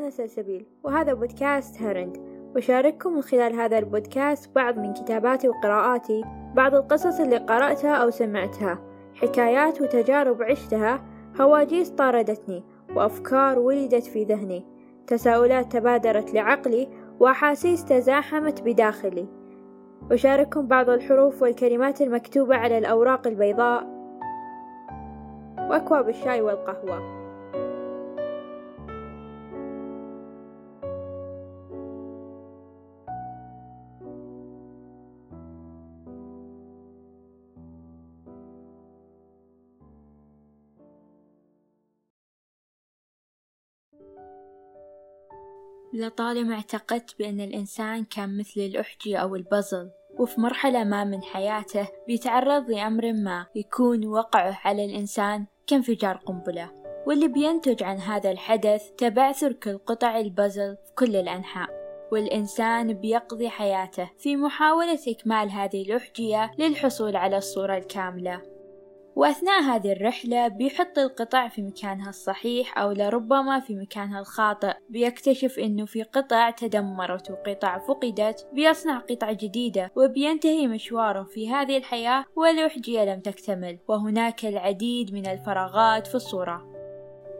أنا سلسبيل وهذا بودكاست هرند. بشارككم من خلال هذا البودكاست بعض من كتاباتي وقراءاتي بعض القصص اللي قرأتها أو سمعتها. حكايات وتجارب عشتها هواجيس طاردتني وأفكار ولدت في ذهني. تساؤلات تبادرت لعقلي وأحاسيس تزاحمت بداخلي. أشارككم بعض الحروف والكلمات المكتوبة على الأوراق البيضاء. وأكواب الشاي والقهوة. لطالما اعتقدت بأن الإنسان كان مثل الأحجية أو البازل وفي مرحلة ما من حياته بيتعرض لأمر ما يكون وقعه على الإنسان كانفجار قنبلة. واللي بينتج عن هذا الحدث تبعثر كل قطع البازل في كل الأنحاء. والإنسان بيقضي حياته في محاولة إكمال هذه الأحجية للحصول على الصورة الكاملة. وأثناء هذه الرحلة بيحط القطع في مكانها الصحيح أو لربما في مكانها الخاطئ بيكتشف أنه في قطع تدمرت وقطع فقدت بيصنع قطع جديدة وبينتهي مشواره في هذه الحياة والأحجية لم تكتمل وهناك العديد من الفراغات في الصورة.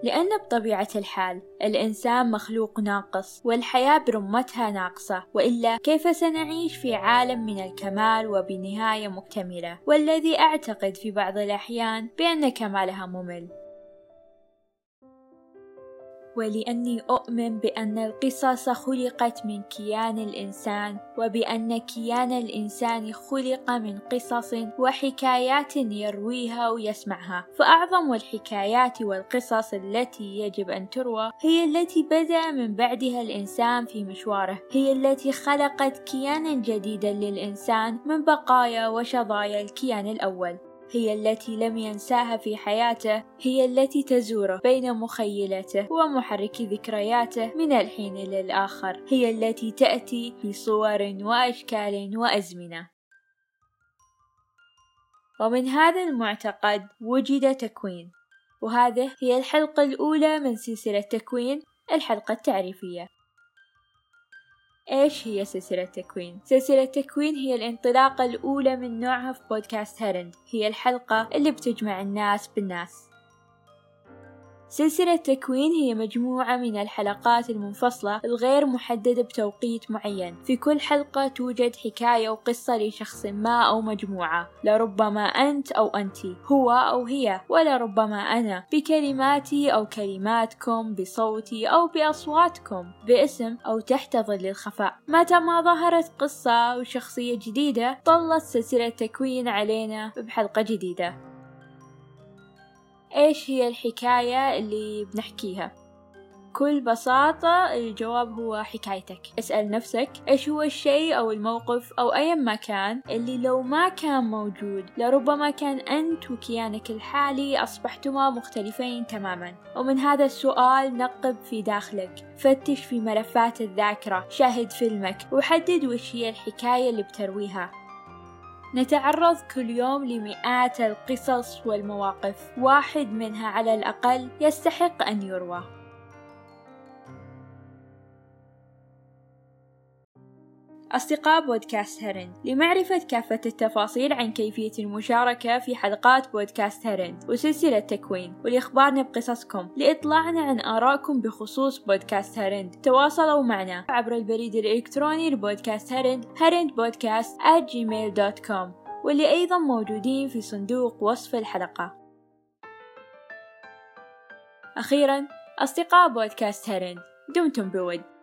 لأن بطبيعة الحال الإنسان مخلوق ناقص والحياة برمتها ناقصة وإلا كيف سنعيش في عالم من الكمال وبنهاية مكتملة؟ والذي أعتقد في بعض الأحيان بأن كمالها ممل. ولأني أؤمن بأن القصص خلقت من كيان الإنسان وبأن كيان الإنسان خلق من قصص وحكايات يرويها ويسمعها. فأعظم الحكايات والقصص التي يجب أن تروى هي التي بدأ من بعدها الإنسان في مشواره. هي التي خلقت كيانا جديدا للإنسان من بقايا وشظايا الكيان الأول. هي التي لم ينساها في حياته هي التي تزوره بين مخيلته ومحرك ذكرياته من الحين للآخر هي التي تأتي في صور وأشكال وأزمنة. ومن هذا المعتقد وجد تكوين. وهذه هي الحلقة الأولى من سلسلة تكوين الحلقة التعريفية. إيش هي سلسلة تكوين؟ سلسلة تكوين هي الانطلاقة الأولى من نوعها في بودكاست هرند هي الحلقة اللي بتجمع الناس بالناس سلسلة تكوين هي مجموعة من الحلقات المنفصلة الغير محددة بتوقيت معين. في كل حلقة توجد حكاية وقصة لشخص ما أو مجموعة. لربما أنت أو أنت هو أو هي ولربما أنا بكلماتي أو كلماتكم بصوتي أو بأصواتكم باسم أو تحت ظل الخفاء. متى ما ظهرت قصة وشخصية جديدة طلت سلسلة تكوين علينا بحلقة جديدة. إيش هي الحكاية اللي بنحكيها؟ بكل بساطة الجواب هو حكايتك. اسأل نفسك إيش هو الشيء أو الموقف أو أي ما كان اللي لو ما كان موجود لربما كان أنت وكيانك الحالي أصبحتما مختلفين تماما. ومن هذا السؤال نقب في داخلك. فتش في ملفات الذاكرة. شاهد فيلمك. وحدد وش هي الحكاية اللي بترويها. نتعرض كل يوم لمئات القصص والمواقف. واحد منها على الأقل يستحق أن يروى. أصدقاء بودكاست هرند لمعرفة كافة التفاصيل عن كيفية المشاركة في حلقات بودكاست هرند وسلسلة تكوين ولإخبارنا بقصصكم لإطلاعنا عن آرائكم بخصوص بودكاست هرند. تواصلوا معنا عبر البريد الإلكتروني لبودكاست هرند هرند بودكاست at gmail.com واللي أيضا موجودين في صندوق وصف الحلقة. أخيرا أصدقاء بودكاست هرند دمتم بود.